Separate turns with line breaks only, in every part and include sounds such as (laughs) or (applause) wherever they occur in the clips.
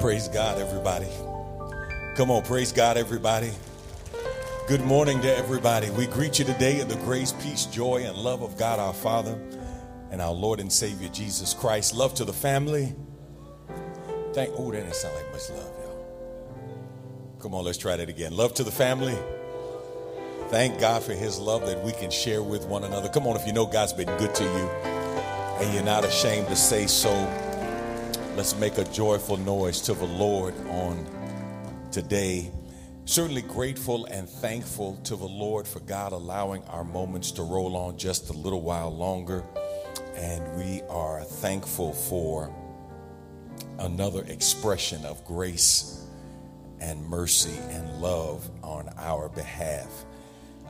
Praise God, everybody. Come on, praise God, everybody. Good morning to everybody. We greet you today in the grace, peace, joy, and love of God our Father and our Lord and Savior Jesus Christ. Love to the family. Thank oh, that didn't sound like much love, y'all. Come on, let's try that again. Love to the family. Thank God for his love that we can share with one another. Come on, if you know God's been good to you and you're not ashamed to say so, let's make a joyful noise to the Lord on today. Certainly grateful and thankful to the Lord for God allowing our moments to roll on just a little while longer. And we are thankful for another expression of grace and mercy and love on our behalf.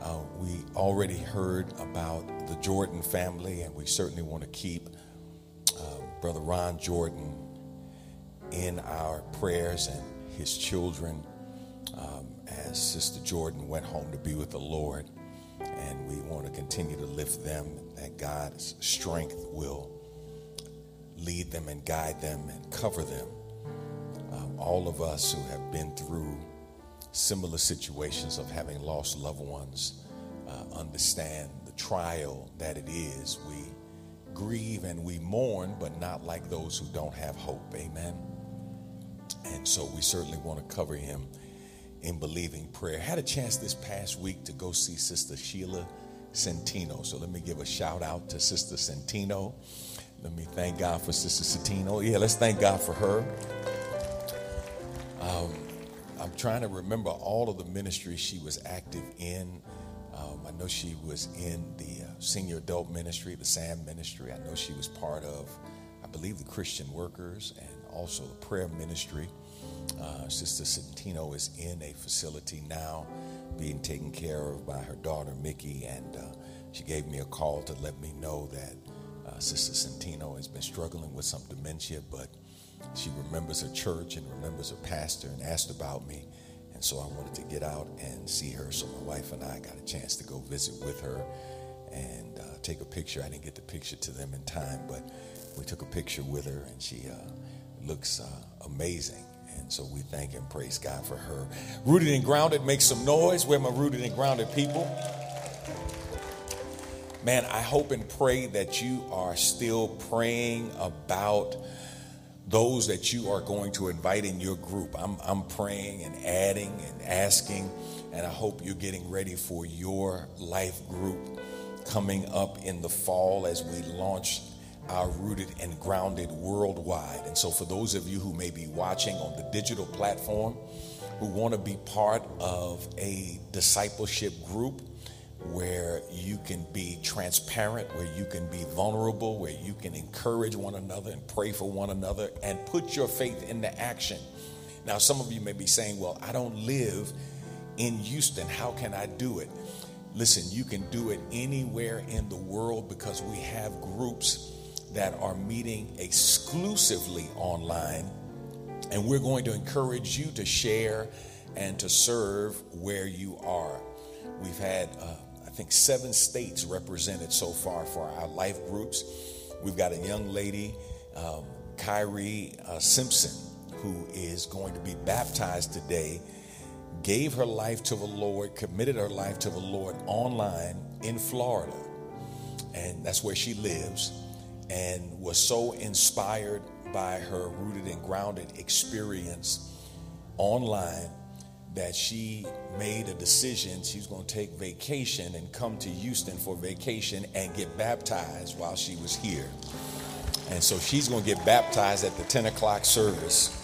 Uh, we already heard about the Jordan family, and we certainly want to keep uh, Brother Ron Jordan in our prayers and his children um, as Sister Jordan went home to be with the Lord. And we want to continue to lift them, that God's strength will lead them and guide them and cover them. Um, all of us who have been through similar situations of having lost loved ones uh, understand the trial that it is. We grieve and we mourn, but not like those who don't have hope. Amen. And so we certainly want to cover him in believing prayer. Had a chance this past week to go see Sister Sheila Centino. So let me give a shout out to Sister Centino. Let me thank God for Sister Centino. Yeah, let's thank God for her. Um, I'm trying to remember all of the ministries she was active in. Um, I know she was in the uh, senior adult ministry, the SAM ministry. I know she was part of, I believe, the Christian workers and also the prayer ministry. Uh, Sister Centino is in a facility now being taken care of by her daughter, Mickey, and uh, she gave me a call to let me know that uh, Sister Centino has been struggling with some dementia, but she remembers her church and remembers her pastor and asked about me. And so I wanted to get out and see her. So my wife and I got a chance to go visit with her and uh, take a picture. I didn't get the picture to them in time, but we took a picture with her, and she uh, looks uh, amazing. And so we thank and praise God for her. Rooted and grounded, make some noise. Where my rooted and grounded people? Man, I hope and pray that you are still praying about those that you are going to invite in your group. I'm, I'm praying and adding and asking, and I hope you're getting ready for your life group coming up in the fall as we launch our rooted and grounded worldwide. And so, for those of you who may be watching on the digital platform, who want to be part of a discipleship group where you can be transparent, where you can be vulnerable, where you can encourage one another and pray for one another and put your faith into action. Now, some of you may be saying, Well, I don't live in Houston. How can I do it? Listen, you can do it anywhere in the world because we have groups that are meeting exclusively online. And we're going to encourage you to share and to serve where you are. We've had, uh, I think, seven states represented so far for our life groups. We've got a young lady, um, Kyrie uh, Simpson, who is going to be baptized today, gave her life to the Lord, committed her life to the Lord online in Florida. And that's where she lives and was so inspired by her rooted and grounded experience online that she made a decision she was going to take vacation and come to Houston for vacation and get baptized while she was here. And so she's going to get baptized at the 10 o'clock service.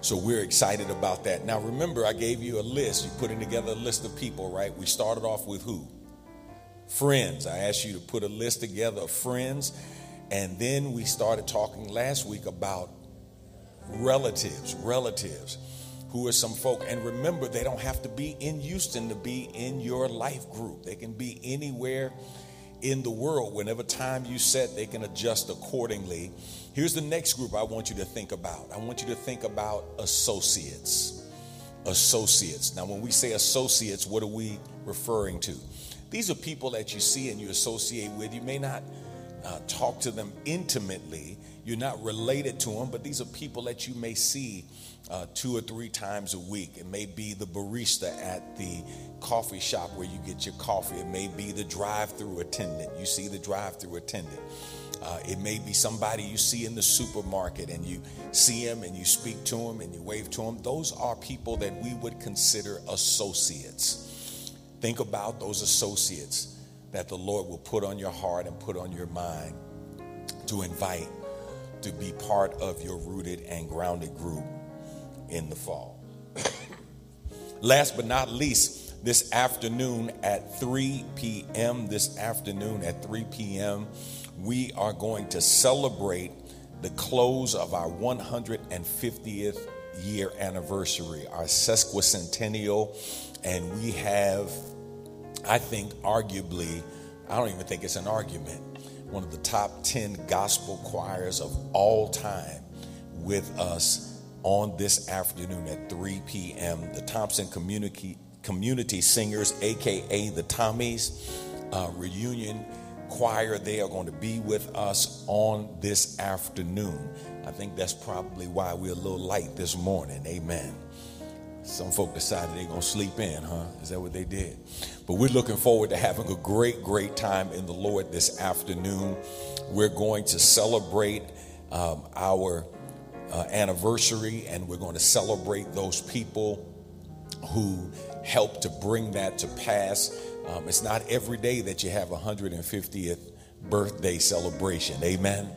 So we're excited about that. Now, remember, I gave you a list. You're putting together a list of people, right? We started off with who? Friends. I asked you to put a list together of friends. And then we started talking last week about relatives, relatives who are some folk. And remember, they don't have to be in Houston to be in your life group, they can be anywhere in the world. Whenever time you set, they can adjust accordingly. Here's the next group I want you to think about I want you to think about associates. Associates. Now, when we say associates, what are we referring to? These are people that you see and you associate with. You may not uh, talk to them intimately, you're not related to them, but these are people that you may see uh, two or three times a week. It may be the barista at the coffee shop where you get your coffee. It may be the drive-through attendant. You see the drive-through attendant. Uh, it may be somebody you see in the supermarket and you see him and you speak to him and you wave to him. Those are people that we would consider associates. Think about those associates that the Lord will put on your heart and put on your mind to invite to be part of your rooted and grounded group in the fall. (coughs) Last but not least, this afternoon at 3 p.m., this afternoon at 3 p.m., we are going to celebrate the close of our 150th year anniversary, our sesquicentennial, and we have, I think, arguably, I don't even think it's an argument, one of the top 10 gospel choirs of all time with us on this afternoon at 3 p.m. The Thompson Community, Community Singers, aka the Tommies, uh, reunion choir. They are going to be with us on this afternoon. I think that's probably why we're a little light this morning. Amen. Some folk decided they're going to sleep in, huh? Is that what they did? But we're looking forward to having a great, great time in the Lord this afternoon. We're going to celebrate um, our uh, anniversary and we're going to celebrate those people who helped to bring that to pass. Um, it's not every day that you have a 150th birthday celebration. Amen.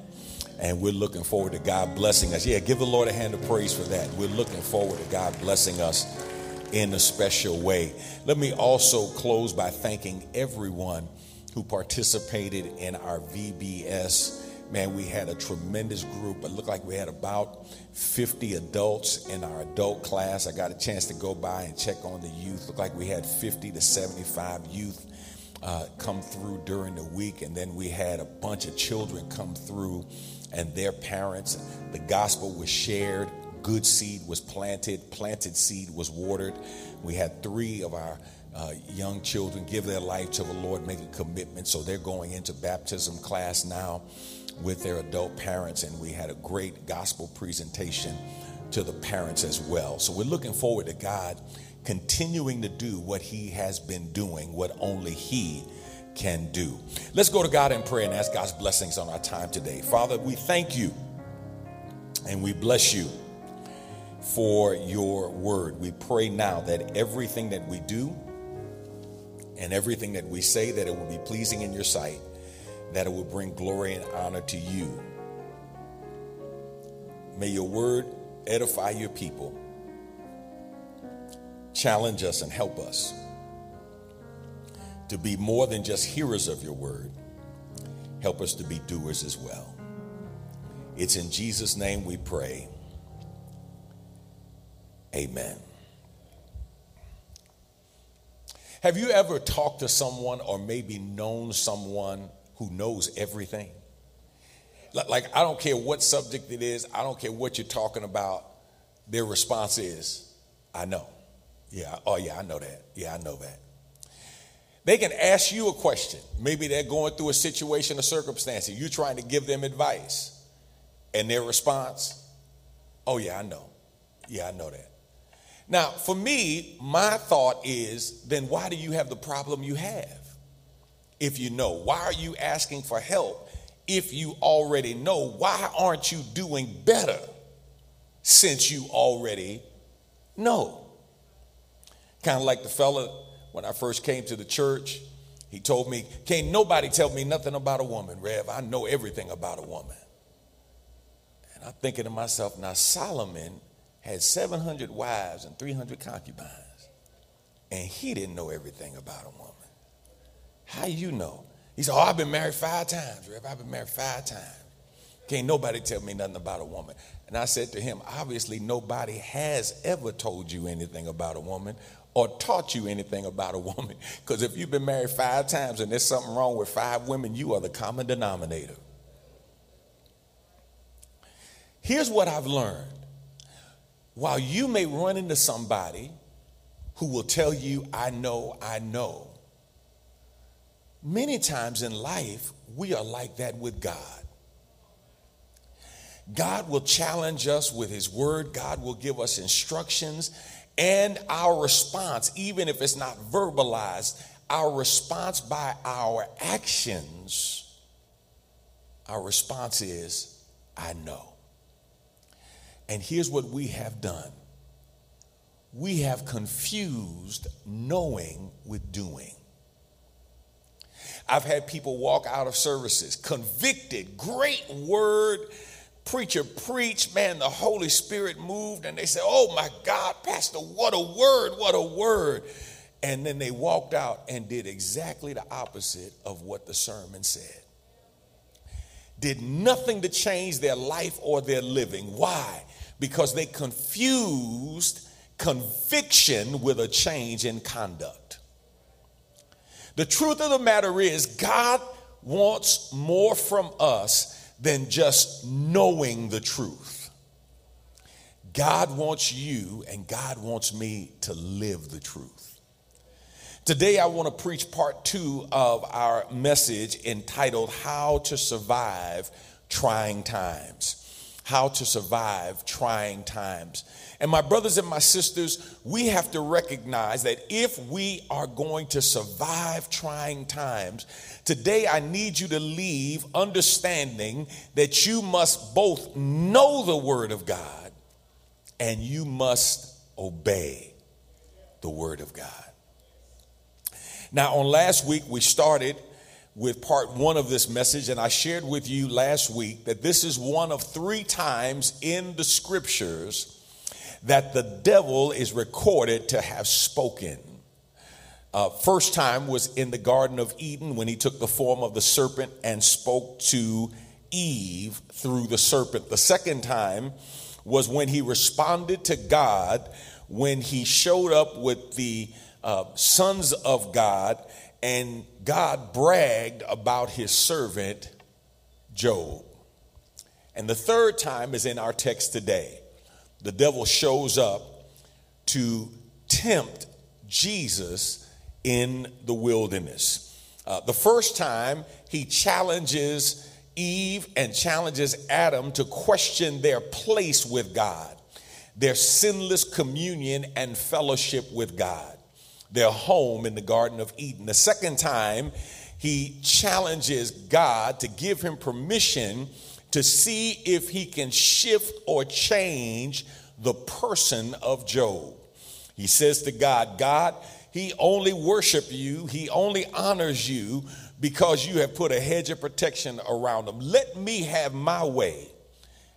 And we're looking forward to God blessing us. Yeah, give the Lord a hand of praise for that. We're looking forward to God blessing us in a special way. Let me also close by thanking everyone who participated in our VBS. Man, we had a tremendous group. It looked like we had about 50 adults in our adult class. I got a chance to go by and check on the youth. Looked like we had 50 to 75 youth uh, come through during the week. And then we had a bunch of children come through and their parents. The gospel was shared, good seed was planted, planted seed was watered. We had three of our uh, young children give their life to the Lord, make a commitment. So they're going into baptism class now with their adult parents, and we had a great gospel presentation to the parents as well. So we're looking forward to God continuing to do what He has been doing, what only He can do. Let's go to God in prayer and ask God's blessings on our time today. Father, we thank you and we bless you for your word. We pray now that everything that we do and everything that we say that it will be pleasing in your sight, that it will bring glory and honor to you. May your word edify your people. Challenge us and help us to be more than just hearers of your word. Help us to be doers as well. It's in Jesus' name we pray. Amen. Have you ever talked to someone or maybe known someone who knows everything? Like, I don't care what subject it is, I don't care what you're talking about, their response is, I know. Yeah, oh yeah, I know that. Yeah, I know that. They can ask you a question. Maybe they're going through a situation, a circumstance, and you're trying to give them advice. And their response, oh, yeah, I know. Yeah, I know that. Now, for me, my thought is then why do you have the problem you have if you know? Why are you asking for help if you already know? Why aren't you doing better since you already know? Kind of like the fella when I first came to the church, he told me, Can't nobody tell me nothing about a woman, Rev. I know everything about a woman. And I'm thinking to myself, now Solomon had 700 wives and 300 concubines, and he didn't know everything about a woman. How you know? He said, Oh, I've been married five times, Rev. I've been married five times. Can't nobody tell me nothing about a woman. And I said to him, Obviously, nobody has ever told you anything about a woman or taught you anything about a woman. (laughs) Because if you've been married five times and there's something wrong with five women, you are the common denominator. Here's what I've learned while you may run into somebody who will tell you, I know, I know, many times in life, we are like that with God. God will challenge us with His Word, God will give us instructions, and our response, even if it's not verbalized, our response by our actions, our response is, I know. And here's what we have done we have confused knowing with doing. I've had people walk out of services convicted, great word, preacher preached, man, the Holy Spirit moved, and they said, Oh my God, Pastor, what a word, what a word. And then they walked out and did exactly the opposite of what the sermon said. Did nothing to change their life or their living. Why? Because they confused conviction with a change in conduct. The truth of the matter is, God wants more from us than just knowing the truth. God wants you and God wants me to live the truth. Today, I want to preach part two of our message entitled How to Survive Trying Times. How to Survive Trying Times. And my brothers and my sisters, we have to recognize that if we are going to survive trying times, today I need you to leave understanding that you must both know the Word of God and you must obey the Word of God. Now, on last week, we started with part one of this message, and I shared with you last week that this is one of three times in the scriptures that the devil is recorded to have spoken. Uh, first time was in the Garden of Eden when he took the form of the serpent and spoke to Eve through the serpent. The second time was when he responded to God when he showed up with the uh, sons of God and God bragged about his servant Job. And the third time is in our text today the devil shows up to tempt Jesus in the wilderness. Uh, the first time, he challenges Eve and challenges Adam to question their place with God, their sinless communion and fellowship with God, their home in the Garden of Eden. The second time, he challenges God to give him permission to see if he can shift or change the person of Job. He says to God, God, he only worship you, he only honors you because you have put a hedge of protection around him. Let me have my way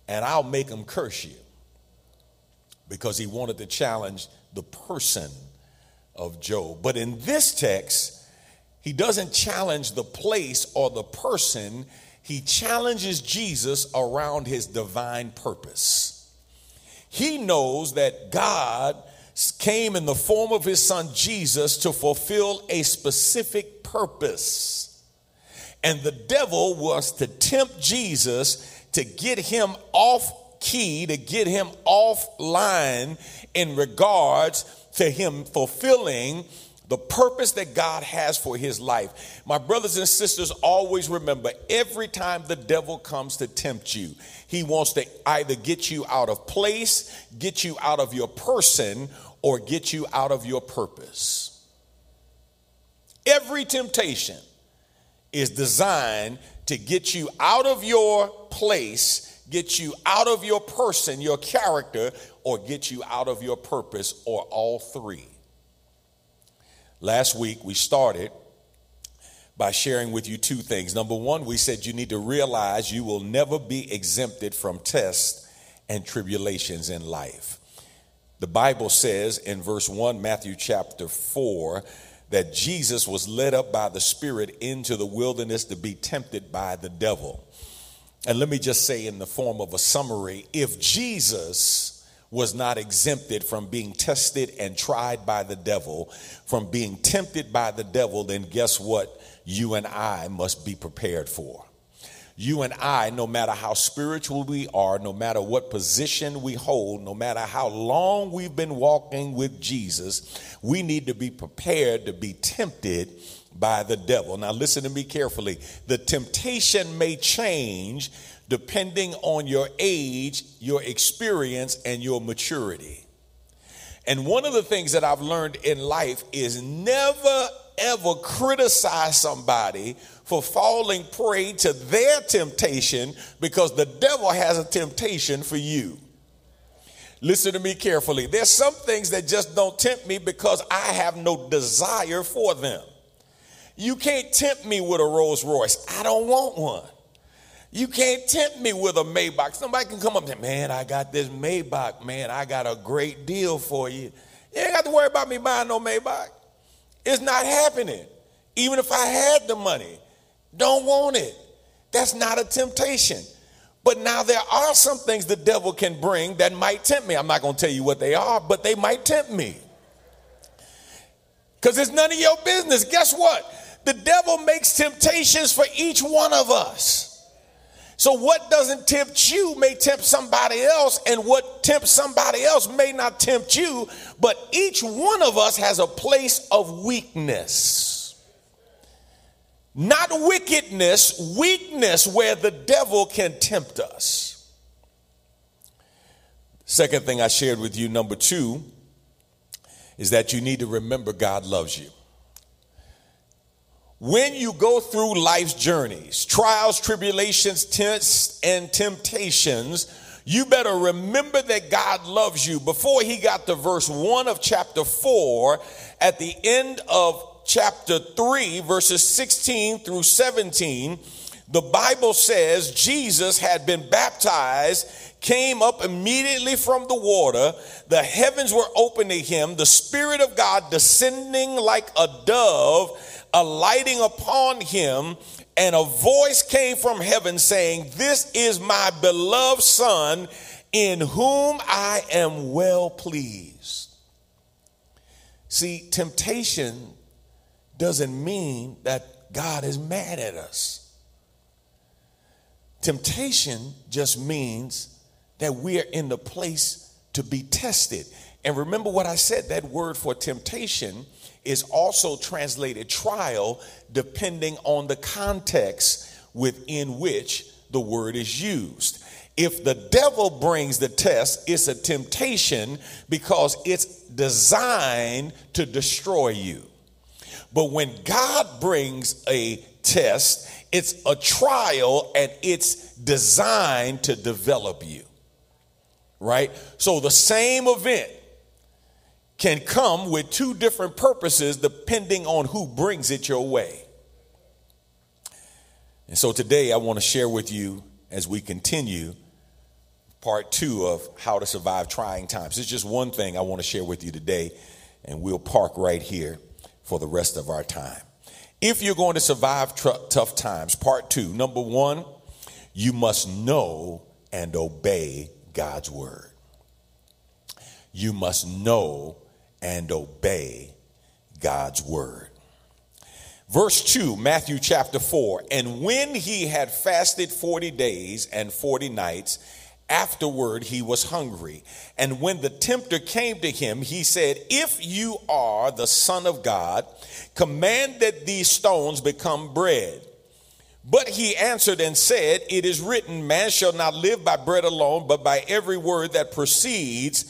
and I'll make him curse you. Because he wanted to challenge the person of Job. But in this text, he doesn't challenge the place or the person, he challenges Jesus around his divine purpose. He knows that God came in the form of his son Jesus to fulfill a specific purpose. And the devil was to tempt Jesus to get him off key, to get him off line in regards to him fulfilling the purpose that God has for his life. My brothers and sisters, always remember every time the devil comes to tempt you, he wants to either get you out of place, get you out of your person, or get you out of your purpose. Every temptation is designed to get you out of your place, get you out of your person, your character, or get you out of your purpose, or all three. Last week we started by sharing with you two things. Number one, we said you need to realize you will never be exempted from tests and tribulations in life. The Bible says in verse 1, Matthew chapter 4, that Jesus was led up by the Spirit into the wilderness to be tempted by the devil. And let me just say, in the form of a summary, if Jesus was not exempted from being tested and tried by the devil, from being tempted by the devil, then guess what? You and I must be prepared for. You and I, no matter how spiritual we are, no matter what position we hold, no matter how long we've been walking with Jesus, we need to be prepared to be tempted by the devil. Now, listen to me carefully. The temptation may change depending on your age, your experience, and your maturity. And one of the things that I've learned in life is never ever criticize somebody for falling prey to their temptation because the devil has a temptation for you. Listen to me carefully. There's some things that just don't tempt me because I have no desire for them. You can't tempt me with a Rolls Royce. I don't want one. You can't tempt me with a Maybach. Somebody can come up and say, Man, I got this Maybach. Man, I got a great deal for you. You ain't got to worry about me buying no Maybach. It's not happening. Even if I had the money, don't want it. That's not a temptation. But now there are some things the devil can bring that might tempt me. I'm not going to tell you what they are, but they might tempt me. Because it's none of your business. Guess what? The devil makes temptations for each one of us. So, what doesn't tempt you may tempt somebody else, and what tempts somebody else may not tempt you, but each one of us has a place of weakness. Not wickedness, weakness where the devil can tempt us. Second thing I shared with you, number two, is that you need to remember God loves you. When you go through life's journeys, trials, tribulations, tests, and temptations, you better remember that God loves you. Before he got to verse 1 of chapter 4, at the end of chapter 3, verses 16 through 17, the Bible says Jesus had been baptized, came up immediately from the water, the heavens were open to him, the Spirit of God descending like a dove, alighting upon him, and a voice came from heaven saying, This is my beloved Son, in whom I am well pleased. See, temptation doesn't mean that God is mad at us. Temptation just means that we are in the place to be tested. And remember what I said that word for temptation is also translated trial depending on the context within which the word is used. If the devil brings the test, it's a temptation because it's designed to destroy you. But when God brings a test, it's a trial and it's designed to develop you. Right? So the same event can come with two different purposes depending on who brings it your way. And so today I want to share with you as we continue part two of how to survive trying times. It's just one thing I want to share with you today, and we'll park right here for the rest of our time. If you're going to survive tr- tough times, part two, number one, you must know and obey God's word. You must know and obey God's word. Verse 2, Matthew chapter 4. And when he had fasted 40 days and 40 nights, Afterward, he was hungry. And when the tempter came to him, he said, If you are the Son of God, command that these stones become bread. But he answered and said, It is written, Man shall not live by bread alone, but by every word that proceeds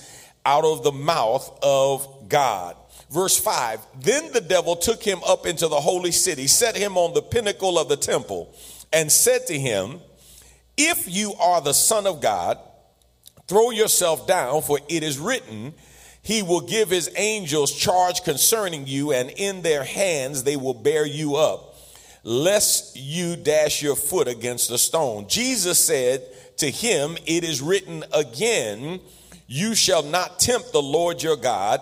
out of the mouth of God. Verse 5 Then the devil took him up into the holy city, set him on the pinnacle of the temple, and said to him, if you are the Son of God, throw yourself down, for it is written, He will give His angels charge concerning you, and in their hands they will bear you up, lest you dash your foot against a stone. Jesus said to him, It is written again, You shall not tempt the Lord your God.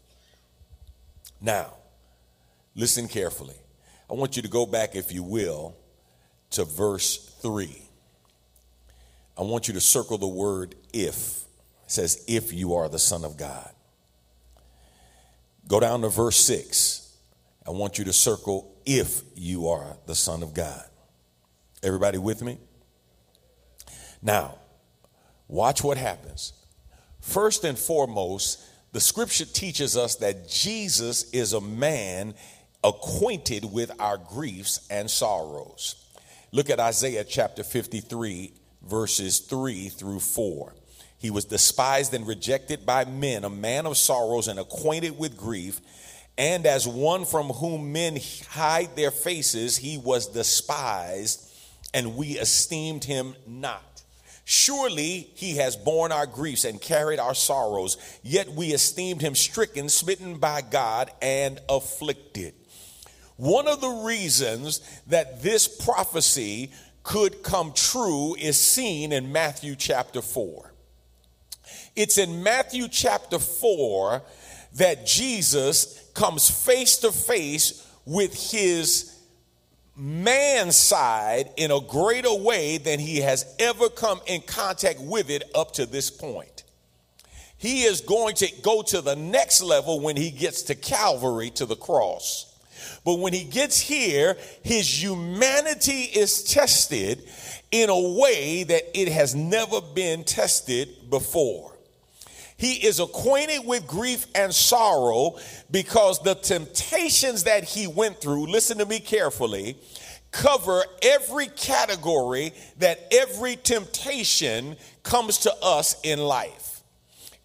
Now, listen carefully. I want you to go back, if you will, to verse 3. I want you to circle the word if. It says, if you are the Son of God. Go down to verse 6. I want you to circle if you are the Son of God. Everybody with me? Now, watch what happens. First and foremost, the scripture teaches us that Jesus is a man acquainted with our griefs and sorrows. Look at Isaiah chapter 53, verses 3 through 4. He was despised and rejected by men, a man of sorrows and acquainted with grief. And as one from whom men hide their faces, he was despised, and we esteemed him not. Surely he has borne our griefs and carried our sorrows, yet we esteemed him stricken, smitten by God, and afflicted. One of the reasons that this prophecy could come true is seen in Matthew chapter 4. It's in Matthew chapter 4 that Jesus comes face to face with his man side in a greater way than he has ever come in contact with it up to this point. He is going to go to the next level when he gets to Calvary to the cross. But when he gets here, his humanity is tested in a way that it has never been tested before. He is acquainted with grief and sorrow because the temptations that he went through, listen to me carefully, cover every category that every temptation comes to us in life.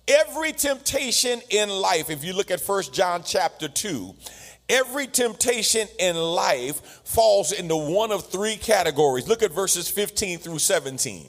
Every temptation in life, if you look at First John chapter 2, Every temptation in life falls into one of three categories. Look at verses 15 through 17.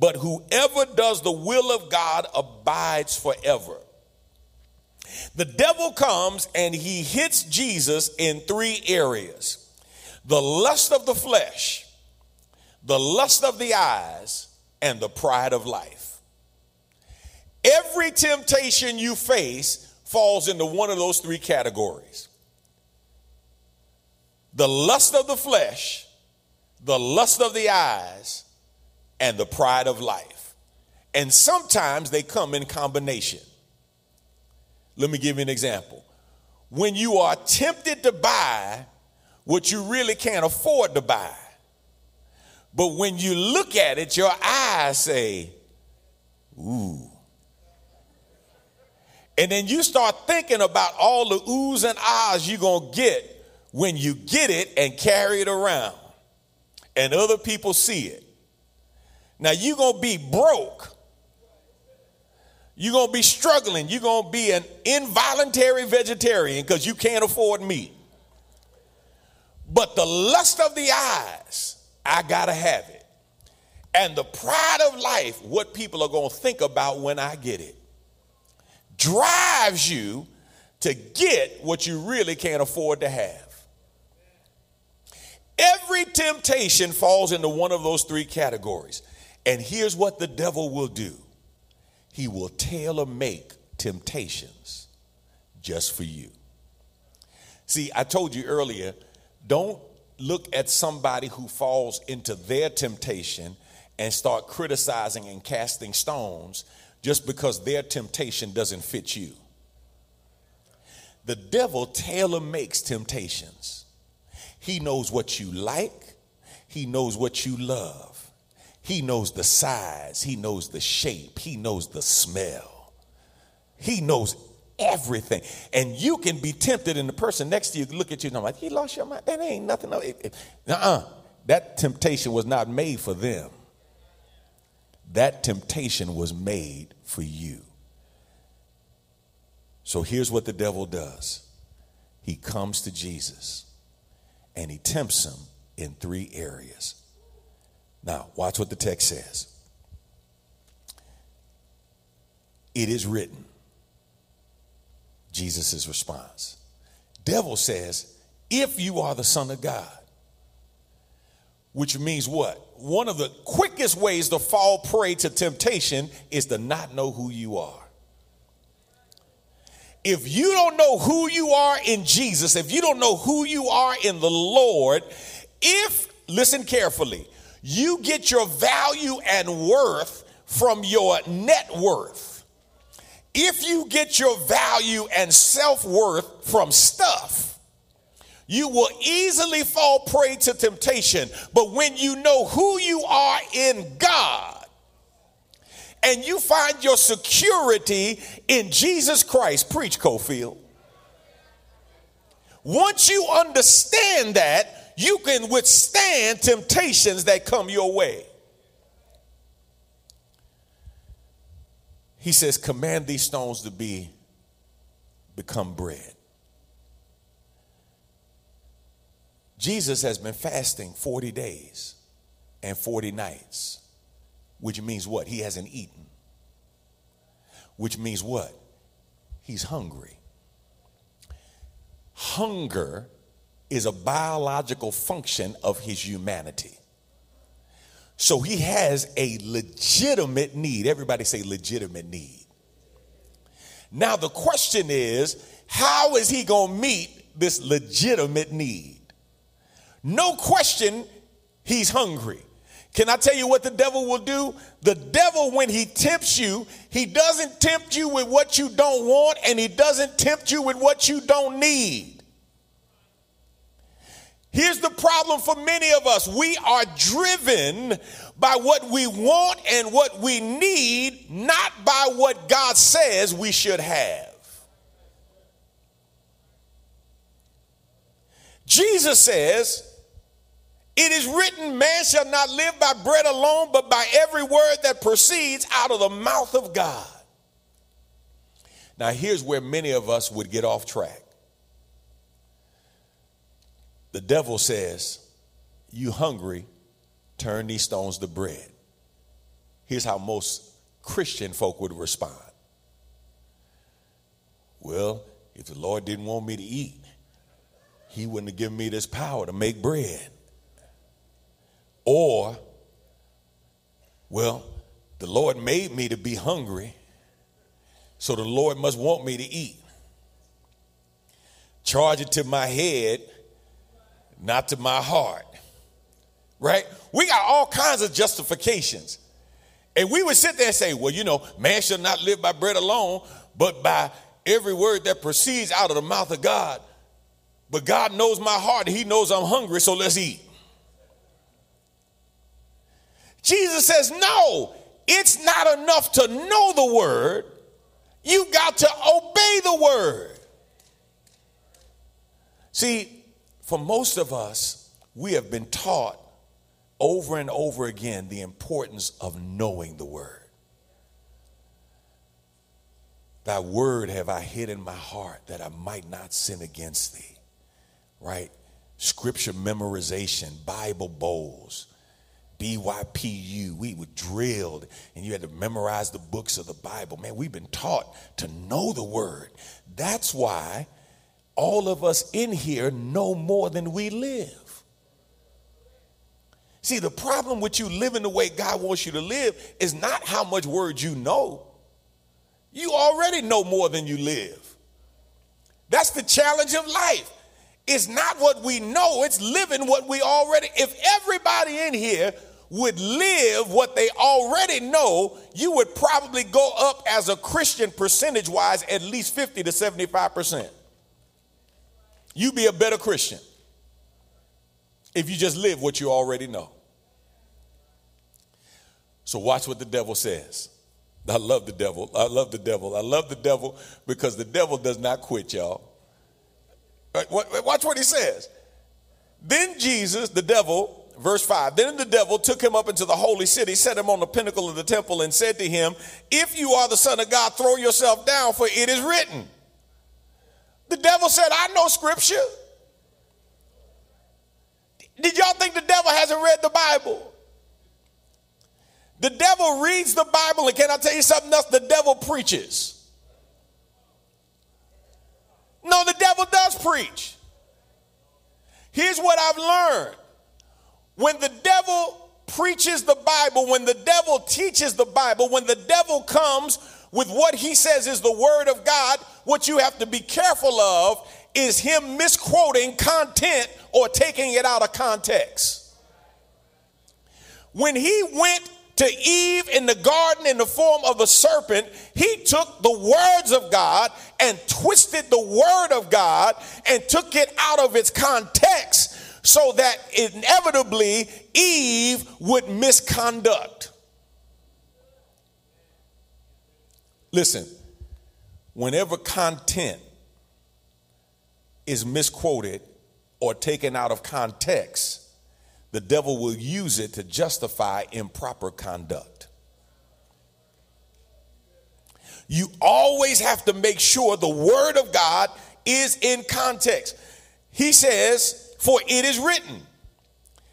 but whoever does the will of God abides forever. The devil comes and he hits Jesus in three areas the lust of the flesh, the lust of the eyes, and the pride of life. Every temptation you face falls into one of those three categories the lust of the flesh, the lust of the eyes, and the pride of life. And sometimes they come in combination. Let me give you an example. When you are tempted to buy what you really can't afford to buy, but when you look at it, your eyes say, Ooh, and then you start thinking about all the oohs and ahs you're going to get when you get it and carry it around and other people see it. Now you're going to be broke. You're going to be struggling. You're going to be an involuntary vegetarian because you can't afford meat. But the lust of the eyes, I got to have it. And the pride of life, what people are going to think about when I get it drives you to get what you really can't afford to have. Every temptation falls into one of those three categories. And here's what the devil will do he will tailor make temptations just for you. See, I told you earlier, don't look at somebody who falls into their temptation and start criticizing and casting stones just because their temptation doesn't fit you. The devil tailor makes temptations. He knows what you like, he knows what you love. He knows the size, he knows the shape, he knows the smell. He knows everything. And you can be tempted, and the person next to you look at you and I'm like, he lost your mind. That ain't nothing. Uh-uh. That temptation was not made for them. That temptation was made for you. So here's what the devil does he comes to Jesus and he tempts him in three areas. Now, watch what the text says. It is written. Jesus' response. Devil says, if you are the Son of God, which means what? One of the quickest ways to fall prey to temptation is to not know who you are. If you don't know who you are in Jesus, if you don't know who you are in the Lord, if, listen carefully, you get your value and worth from your net worth, if you get your value and self worth from stuff, you will easily fall prey to temptation. But when you know who you are in God and you find your security in Jesus Christ, preach Cofield. Once you understand that, you can withstand temptations that come your way. He says, Command these stones to be become bread. Jesus has been fasting 40 days and 40 nights, which means what? He hasn't eaten. Which means what? He's hungry. Hunger is a biological function of his humanity. So he has a legitimate need. Everybody say legitimate need. Now, the question is how is he going to meet this legitimate need? No question, he's hungry. Can I tell you what the devil will do? The devil, when he tempts you, he doesn't tempt you with what you don't want and he doesn't tempt you with what you don't need. Here's the problem for many of us we are driven by what we want and what we need, not by what God says we should have. Jesus says, it is written, man shall not live by bread alone, but by every word that proceeds out of the mouth of God. Now, here's where many of us would get off track. The devil says, You hungry, turn these stones to bread. Here's how most Christian folk would respond Well, if the Lord didn't want me to eat, He wouldn't have given me this power to make bread. Or, well, the Lord made me to be hungry, so the Lord must want me to eat. Charge it to my head, not to my heart. Right? We got all kinds of justifications. And we would sit there and say, well, you know, man shall not live by bread alone, but by every word that proceeds out of the mouth of God. But God knows my heart, He knows I'm hungry, so let's eat. Jesus says, no, it's not enough to know the word. You got to obey the word. See, for most of us, we have been taught over and over again the importance of knowing the word. Thy word have I hid in my heart that I might not sin against thee. Right? Scripture memorization, Bible bowls, BYPU. We were drilled and you had to memorize the books of the Bible. Man, we've been taught to know the word. That's why all of us in here know more than we live. See, the problem with you living the way God wants you to live is not how much word you know. You already know more than you live. That's the challenge of life. It's not what we know, it's living what we already. If everybody in here would live what they already know, you would probably go up as a Christian percentage wise at least 50 to 75%. You be a better Christian if you just live what you already know. So watch what the devil says. I love the devil. I love the devil. I love the devil because the devil does not quit, y'all. Watch what he says. Then Jesus, the devil, verse 5 Then the devil took him up into the holy city, set him on the pinnacle of the temple, and said to him, If you are the Son of God, throw yourself down, for it is written. The devil said, I know scripture. Did y'all think the devil hasn't read the Bible? The devil reads the Bible, and can I tell you something else? The devil preaches. No, the devil does preach. Here's what I've learned when the devil preaches the Bible, when the devil teaches the Bible, when the devil comes with what he says is the word of God, what you have to be careful of is him misquoting content or taking it out of context. When he went to Eve in the garden in the form of a serpent, he took the words of God and twisted the word of God and took it out of its context so that inevitably Eve would misconduct. Listen, whenever content is misquoted or taken out of context, the devil will use it to justify improper conduct. You always have to make sure the word of God is in context. He says, For it is written.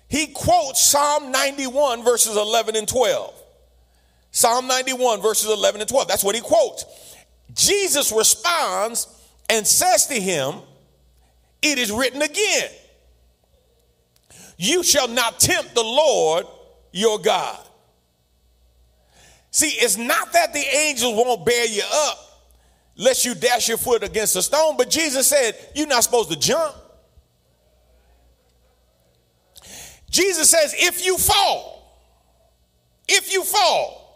He quotes Psalm 91, verses 11 and 12. Psalm 91, verses 11 and 12. That's what he quotes. Jesus responds and says to him, It is written again. You shall not tempt the Lord your God. See, it's not that the angels won't bear you up lest you dash your foot against a stone, but Jesus said, You're not supposed to jump. Jesus says, If you fall, if you fall,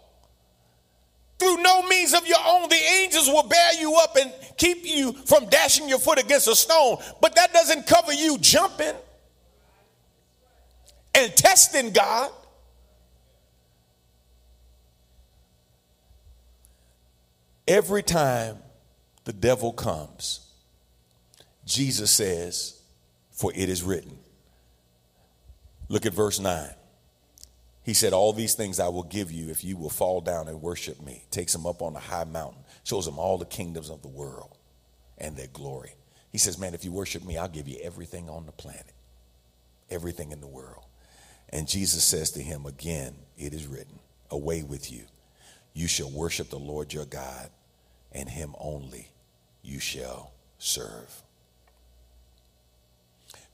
through no means of your own, the angels will bear you up and keep you from dashing your foot against a stone. But that doesn't cover you jumping and testing God. Every time the devil comes, Jesus says, For it is written. Look at verse 9. He said, All these things I will give you if you will fall down and worship me. Takes him up on a high mountain, shows him all the kingdoms of the world and their glory. He says, Man, if you worship me, I'll give you everything on the planet, everything in the world. And Jesus says to him again, It is written, Away with you. You shall worship the Lord your God, and him only you shall serve.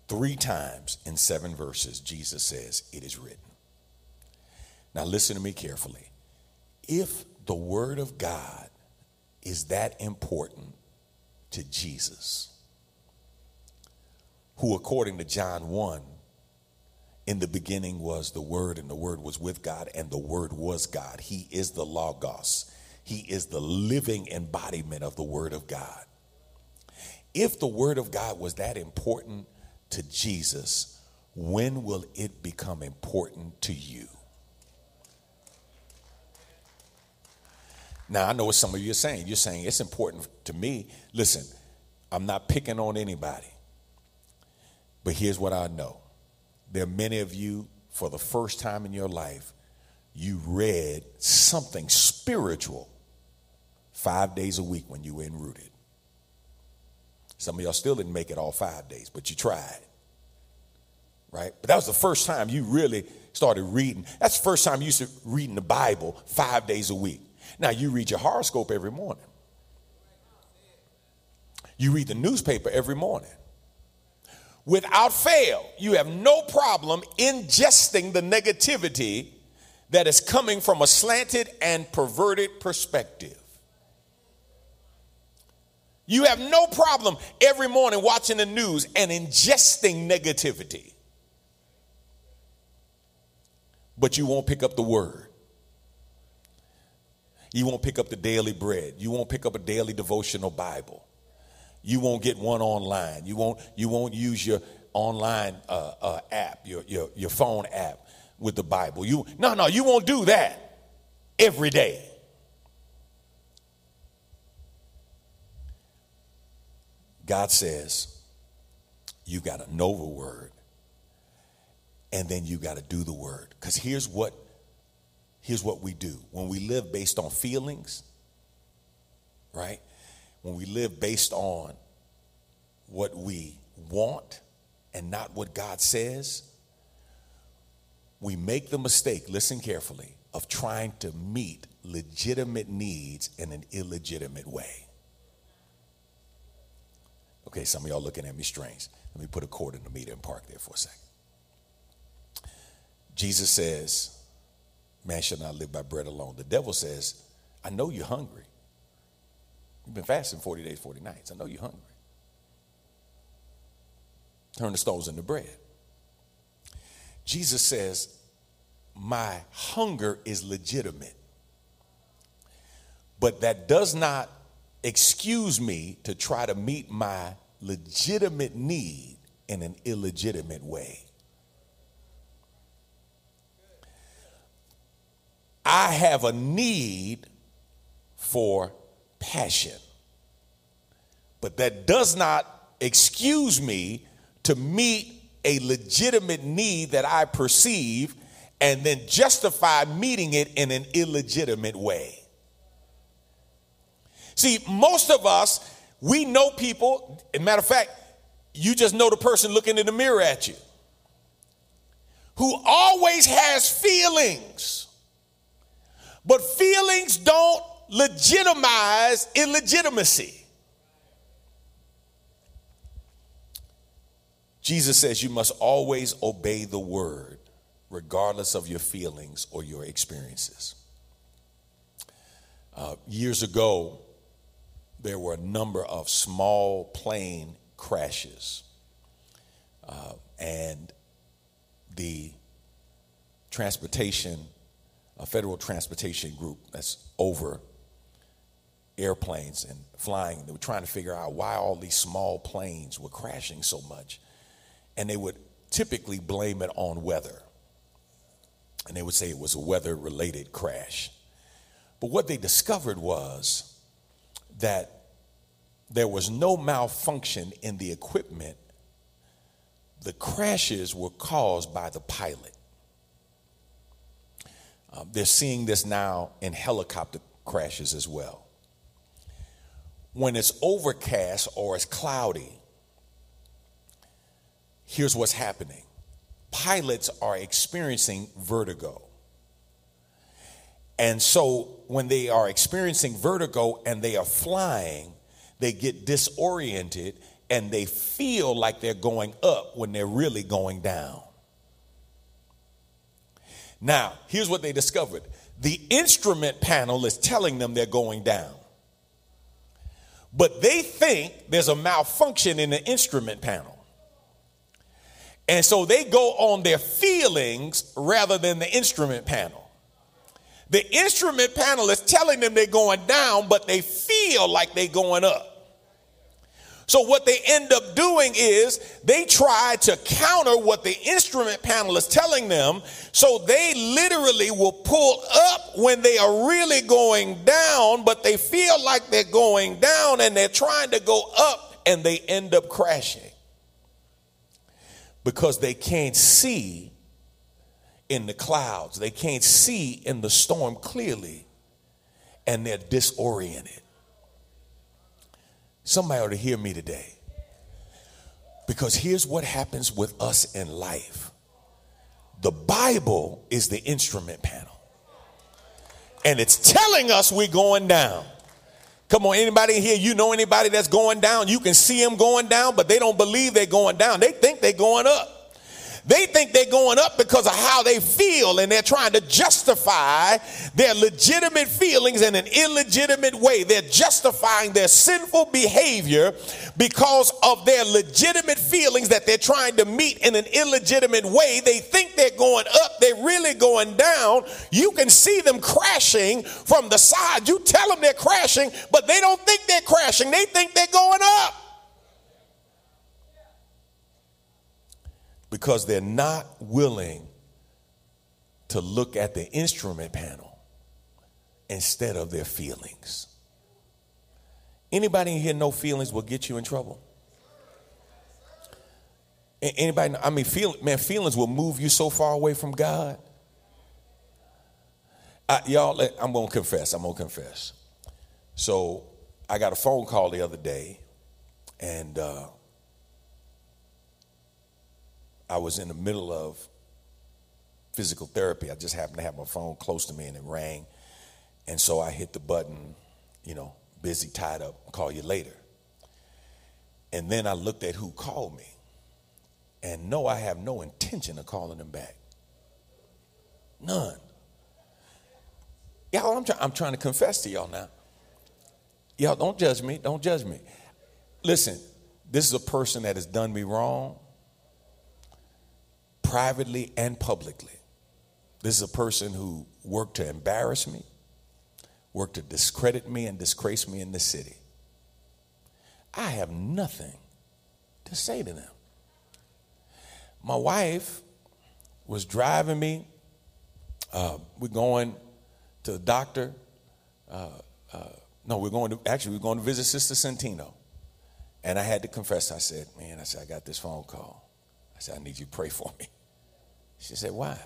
Three times in seven verses, Jesus says, It is written. Now, listen to me carefully. If the Word of God is that important to Jesus, who, according to John 1, in the beginning was the Word, and the Word was with God, and the Word was God. He is the Logos, He is the living embodiment of the Word of God. If the Word of God was that important to Jesus, when will it become important to you? Now, I know what some of you are saying. You're saying it's important to me. Listen, I'm not picking on anybody, but here's what I know there are many of you, for the first time in your life, you read something spiritual five days a week when you were in rooted. Some of y'all still didn't make it all five days, but you tried. Right? But that was the first time you really started reading. That's the first time you started reading the Bible five days a week. Now you read your horoscope every morning. You read the newspaper every morning without fail, you have no problem ingesting the negativity that is coming from a slanted and perverted perspective. You have no problem every morning watching the news and ingesting negativity. But you won't pick up the word. You won't pick up the daily bread. You won't pick up a daily devotional Bible. You won't get one online. You won't, you won't use your online uh, uh, app, your, your, your phone app with the Bible. You, no, no, you won't do that every day. God says, you got to know the word and then you got to do the word. Because here's what here's what we do. When we live based on feelings, right? when we live based on what we want and not what God says, we make the mistake, listen carefully, of trying to meet legitimate needs in an illegitimate way. Okay, some of y'all looking at me strange. Let me put a cord in the meter and park there for a second. Jesus says, Man shall not live by bread alone. The devil says, I know you're hungry. You've been fasting 40 days, 40 nights. I know you're hungry. Turn the stones into bread. Jesus says, My hunger is legitimate, but that does not excuse me to try to meet my legitimate need in an illegitimate way. I have a need for passion, but that does not excuse me to meet a legitimate need that I perceive and then justify meeting it in an illegitimate way. See, most of us, we know people, as matter of fact, you just know the person looking in the mirror at you who always has feelings. But feelings don't legitimize illegitimacy. Jesus says you must always obey the word, regardless of your feelings or your experiences. Uh, years ago, there were a number of small plane crashes, uh, and the transportation, a federal transportation group that's over airplanes and flying, they were trying to figure out why all these small planes were crashing so much and they would typically blame it on weather. And they would say it was a weather related crash. But what they discovered was that there was no malfunction in the equipment. The crashes were caused by the pilot. Um, they're seeing this now in helicopter crashes as well. When it's overcast or it's cloudy, here's what's happening pilots are experiencing vertigo. And so when they are experiencing vertigo and they are flying, they get disoriented and they feel like they're going up when they're really going down. Now, here's what they discovered the instrument panel is telling them they're going down. But they think there's a malfunction in the instrument panel. And so they go on their feelings rather than the instrument panel. The instrument panel is telling them they're going down, but they feel like they're going up. So what they end up doing is they try to counter what the instrument panel is telling them. So they literally will pull up when they are really going down, but they feel like they're going down and they're trying to go up and they end up crashing because they can't see in the clouds, they can't see in the storm clearly, and they're disoriented. Somebody ought to hear me today. Because here's what happens with us in life the Bible is the instrument panel, and it's telling us we're going down. Come on, anybody here, you know anybody that's going down? You can see them going down, but they don't believe they're going down. They think they're going up. They think they're going up because of how they feel, and they're trying to justify their legitimate feelings in an illegitimate way. They're justifying their sinful behavior because of their legitimate feelings that they're trying to meet in an illegitimate way. They think they're going up, they're really going down. You can see them crashing from the side. You tell them they're crashing, but they don't think they're crashing, they think they're going up. Because they're not willing to look at the instrument panel instead of their feelings. Anybody in here know feelings will get you in trouble? Anybody? I mean, feel, man, feelings will move you so far away from God. I, y'all, I'm gonna confess. I'm gonna confess. So I got a phone call the other day, and uh, I was in the middle of physical therapy. I just happened to have my phone close to me and it rang. And so I hit the button, you know, busy, tied up, call you later. And then I looked at who called me. And no, I have no intention of calling them back. None. Y'all, I'm, try- I'm trying to confess to y'all now. Y'all, don't judge me. Don't judge me. Listen, this is a person that has done me wrong privately and publicly. This is a person who worked to embarrass me, worked to discredit me and disgrace me in the city. I have nothing to say to them. My wife was driving me. Uh, we're going to the doctor. Uh, uh, no, we're going to actually we're going to visit Sister Centino. And I had to confess. I said, "Man, I said I got this phone call. I said I need you to pray for me." She said, "Why?"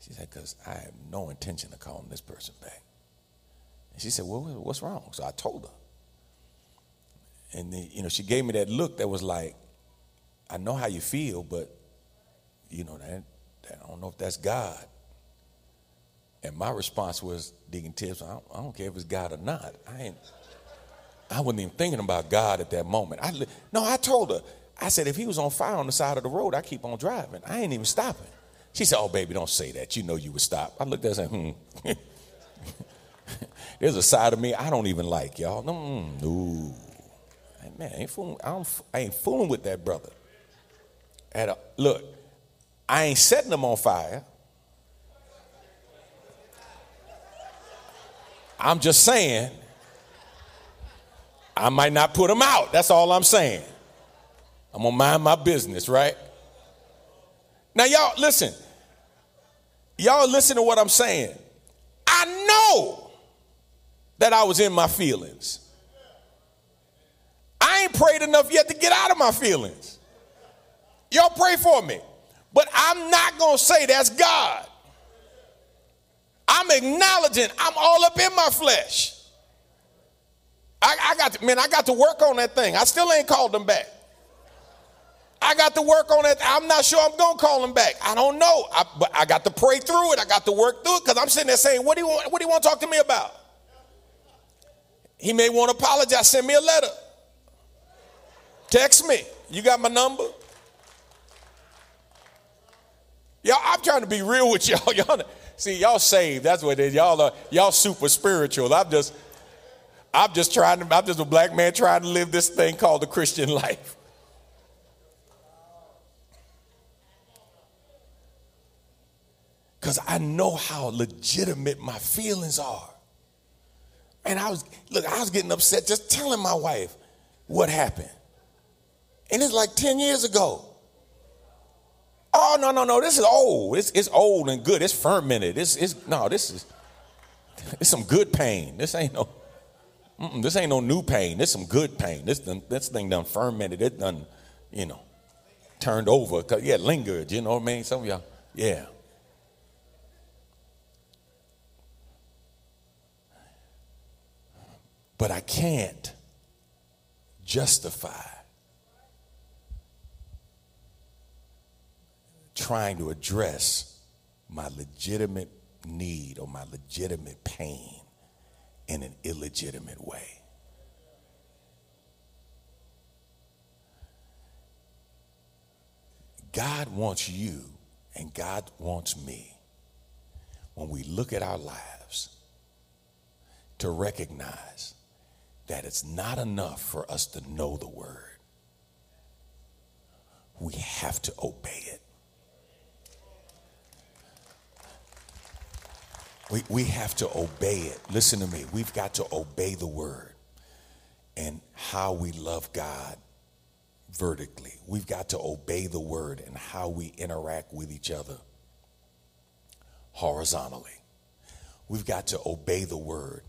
She said, "Because I have no intention of calling this person back." And she said, "Well, what's wrong?" So I told her. And then, you know, she gave me that look that was like, I know how you feel, but you know, that, that I don't know if that's God. And my response was, Deacon Tibbs, I don't, I don't care if it's God or not. I ain't, I wasn't even thinking about God at that moment. I, no, I told her, I said, if he was on fire on the side of the road, I keep on driving. I ain't even stopping. She said, oh, baby, don't say that. You know you would stop. I looked at her and said, hmm. (laughs) There's a side of me I don't even like, y'all. No, no. Man, I ain't fooling, I, I ain't fooling with that brother. At a, look, I ain't setting them on fire. I'm just saying, I might not put them out. That's all I'm saying. I'm gonna mind my business, right? Now, y'all, listen. Y'all listen to what I'm saying. I know that I was in my feelings. I ain't prayed enough yet to get out of my feelings. Y'all pray for me. But I'm not going to say that's God. I'm acknowledging I'm all up in my flesh. I, I, got to, man, I got to work on that thing. I still ain't called them back. I got to work on it. I'm not sure I'm going to call him back. I don't know. I, but I got to pray through it. I got to work through it because I'm sitting there saying, what do you want, what do you want to talk to me about? He may want to apologize. Send me a letter. Text me. You got my number? Y'all, I'm trying to be real with y'all. (laughs) Y'all see, y'all saved. That's what it is. Y'all are y'all super spiritual. I'm just, I'm just trying to, I'm just a black man trying to live this thing called the Christian (laughs) life. Because I know how legitimate my feelings are. And I was, look, I was getting upset just telling my wife what happened. And it's like 10 years ago. Oh, no, no, no. This is old. It's, it's old and good. It's fermented. It's, it's, no, this is it's some good pain. This ain't no, this ain't no new pain. This some good pain. This, done, this thing done fermented. It done, you know, turned over. Cause, yeah, lingered. You know what I mean? Some of y'all, yeah. But I can't justify trying to address my legitimate need or my legitimate pain in an illegitimate way. God wants you and God wants me when we look at our lives to recognize that it's not enough for us to know the word. We have to obey it. We, we have to obey it. Listen to me. We've got to obey the word and how we love God vertically. We've got to obey the word and how we interact with each other horizontally. We've got to obey the word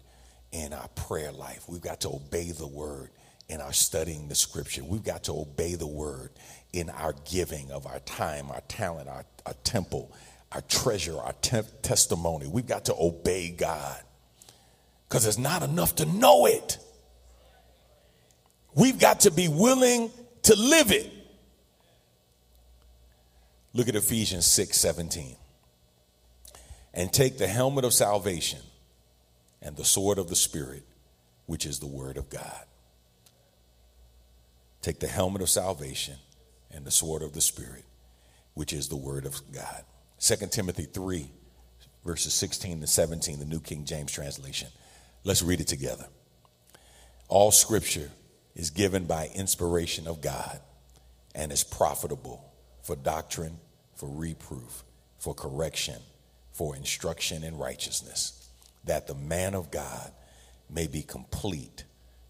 in our prayer life. We've got to obey the word in our studying the scripture. We've got to obey the word in our giving of our time, our talent, our, our temple, our treasure, our te- testimony. We've got to obey God because it's not enough to know it. We've got to be willing to live it. Look at Ephesians 6 17. and take the helmet of salvation and the sword of the Spirit, which is the Word of God. Take the helmet of salvation and the sword of the Spirit, which is the Word of God. 2 Timothy 3, verses 16 and 17, the New King James translation. Let's read it together. All scripture is given by inspiration of God and is profitable for doctrine, for reproof, for correction, for instruction in righteousness, that the man of God may be complete,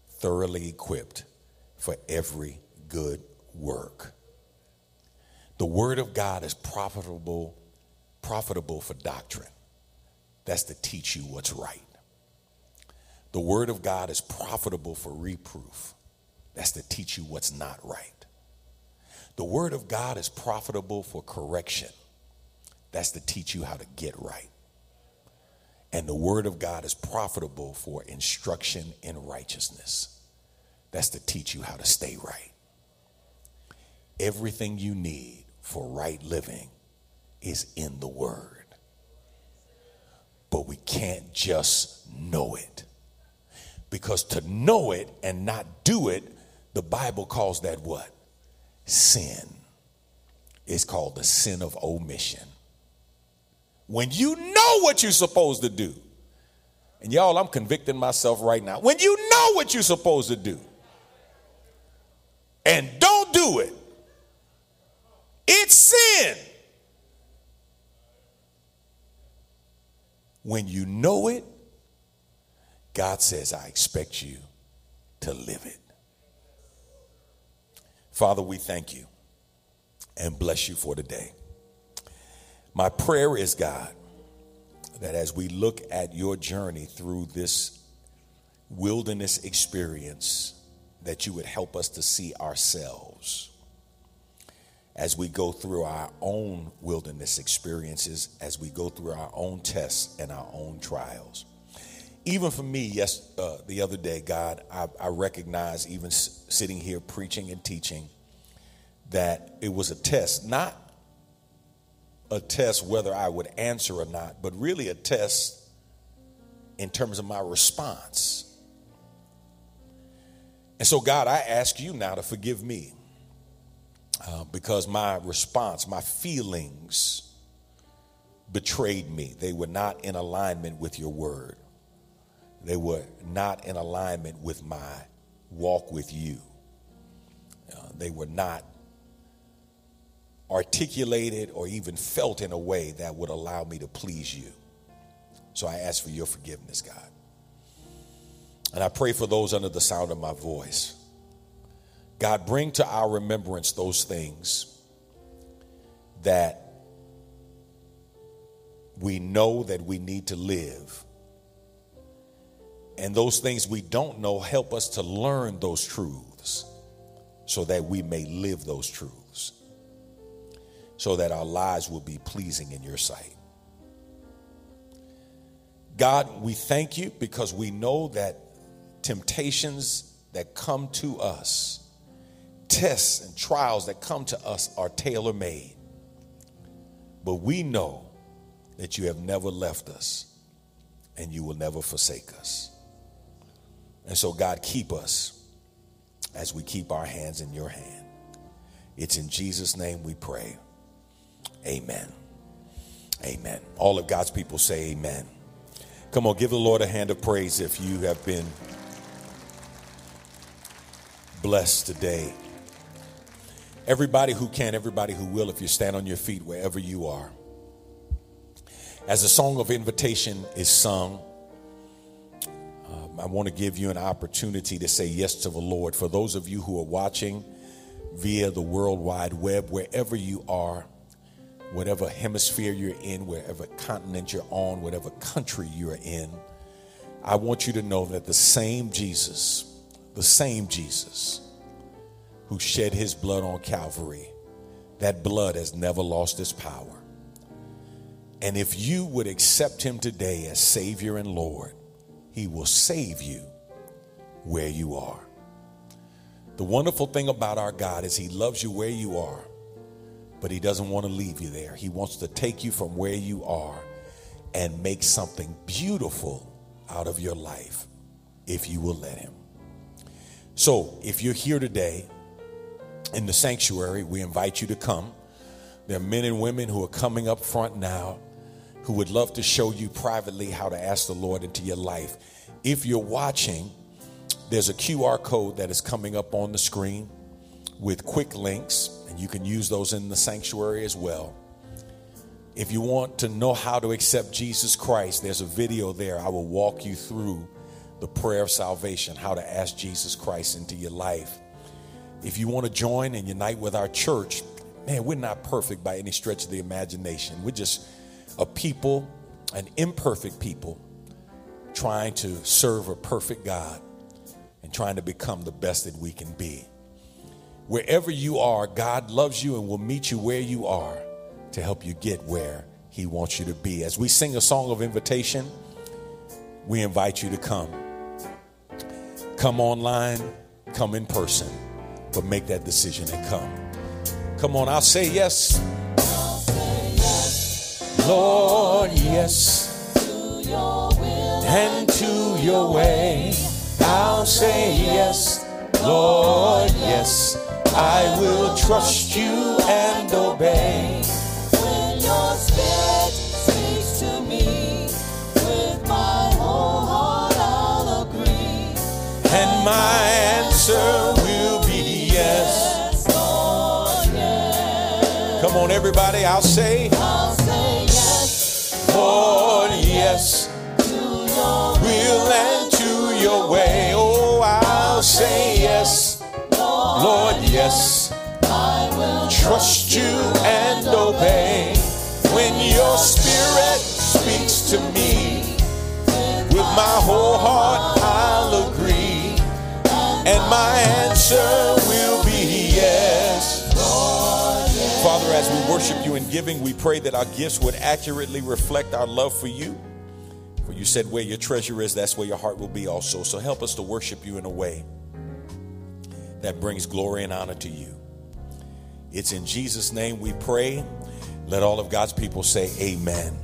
thoroughly equipped for every good work. The word of God is profitable profitable for doctrine. That's to teach you what's right. The word of God is profitable for reproof. That's to teach you what's not right. The word of God is profitable for correction. That's to teach you how to get right. And the word of God is profitable for instruction in righteousness. That's to teach you how to stay right. Everything you need for right living is in the word. But we can't just know it. Because to know it and not do it, the Bible calls that what? Sin. It's called the sin of omission. When you know what you're supposed to do, and y'all, I'm convicting myself right now. When you know what you're supposed to do and don't do it, it's sin. When you know it, God says, I expect you to live it. Father, we thank you and bless you for today. My prayer is, God, that as we look at your journey through this wilderness experience, that you would help us to see ourselves as we go through our own wilderness experiences, as we go through our own tests and our own trials. Even for me, yes, uh, the other day, God, I, I recognize, even s- sitting here preaching and teaching, that it was a test, not a test whether I would answer or not, but really a test in terms of my response. And so, God, I ask you now to forgive me uh, because my response, my feelings betrayed me. They were not in alignment with your word, they were not in alignment with my walk with you. Uh, they were not articulated or even felt in a way that would allow me to please you. So I ask for your forgiveness, God. And I pray for those under the sound of my voice God, bring to our remembrance those things that we know that we need to live. And those things we don't know, help us to learn those truths so that we may live those truths, so that our lives will be pleasing in your sight. God, we thank you because we know that temptations that come to us tests and trials that come to us are tailor made. But we know that you have never left us and you will never forsake us. And so, God, keep us as we keep our hands in your hand. It's in Jesus' name we pray. Amen. Amen. All of God's people say amen. Come on, give the Lord a hand of praise if you have been blessed today. Everybody who can, everybody who will, if you stand on your feet wherever you are. As a song of invitation is sung, um, I want to give you an opportunity to say yes to the Lord. For those of you who are watching via the World Wide Web, wherever you are, whatever hemisphere you're in, wherever continent you're on, whatever country you're in, I want you to know that the same Jesus, the same Jesus, who shed his blood on Calvary, that blood has never lost its power. And if you would accept him today as Savior and Lord, he will save you where you are. The wonderful thing about our God is he loves you where you are, but he doesn't want to leave you there. He wants to take you from where you are and make something beautiful out of your life if you will let Him. So, if you're here today in the sanctuary, we invite you to come. There are men and women who are coming up front now who would love to show you privately how to ask the Lord into your life. If you're watching, there's a QR code that is coming up on the screen with quick links, and you can use those in the sanctuary as well. If you want to know how to accept Jesus Christ, there's a video there. I will walk you through the prayer of salvation, how to ask Jesus Christ into your life. If you want to join and unite with our church, man, we're not perfect by any stretch of the imagination. We're just a people, an imperfect people, trying to serve a perfect God and trying to become the best that we can be. Wherever you are, God loves you and will meet you where you are to help you get where He wants you to be. As we sing a song of invitation, we invite you to come. Come online, come in person, but make that decision and come. Come on, I'll say yes.
I'll say yes.
Lord, yes.
To your will
and to your way. I'll say yes, Lord, yes. I will trust you and obey.
when your spirit speaks to me. With my whole heart I'll agree.
And my answer will be yes.
Yes, Lord, yes.
Come on, everybody, I'll say,
I'll say yes
Lord, yes.
to your
Will and to your way. Oh, I'll say yes, Lord, yes.
I will
trust you and obey. When your spirit speaks to me with my whole heart i'll agree. And my answer will be yes. Father as we worship you in giving we pray that our gifts would accurately reflect our love for you. For you said where your treasure is that's where your heart will be also. So help us to worship you in a way that brings glory and honor to you it's in Jesus' name we pray. Let all of God's people say, Amen.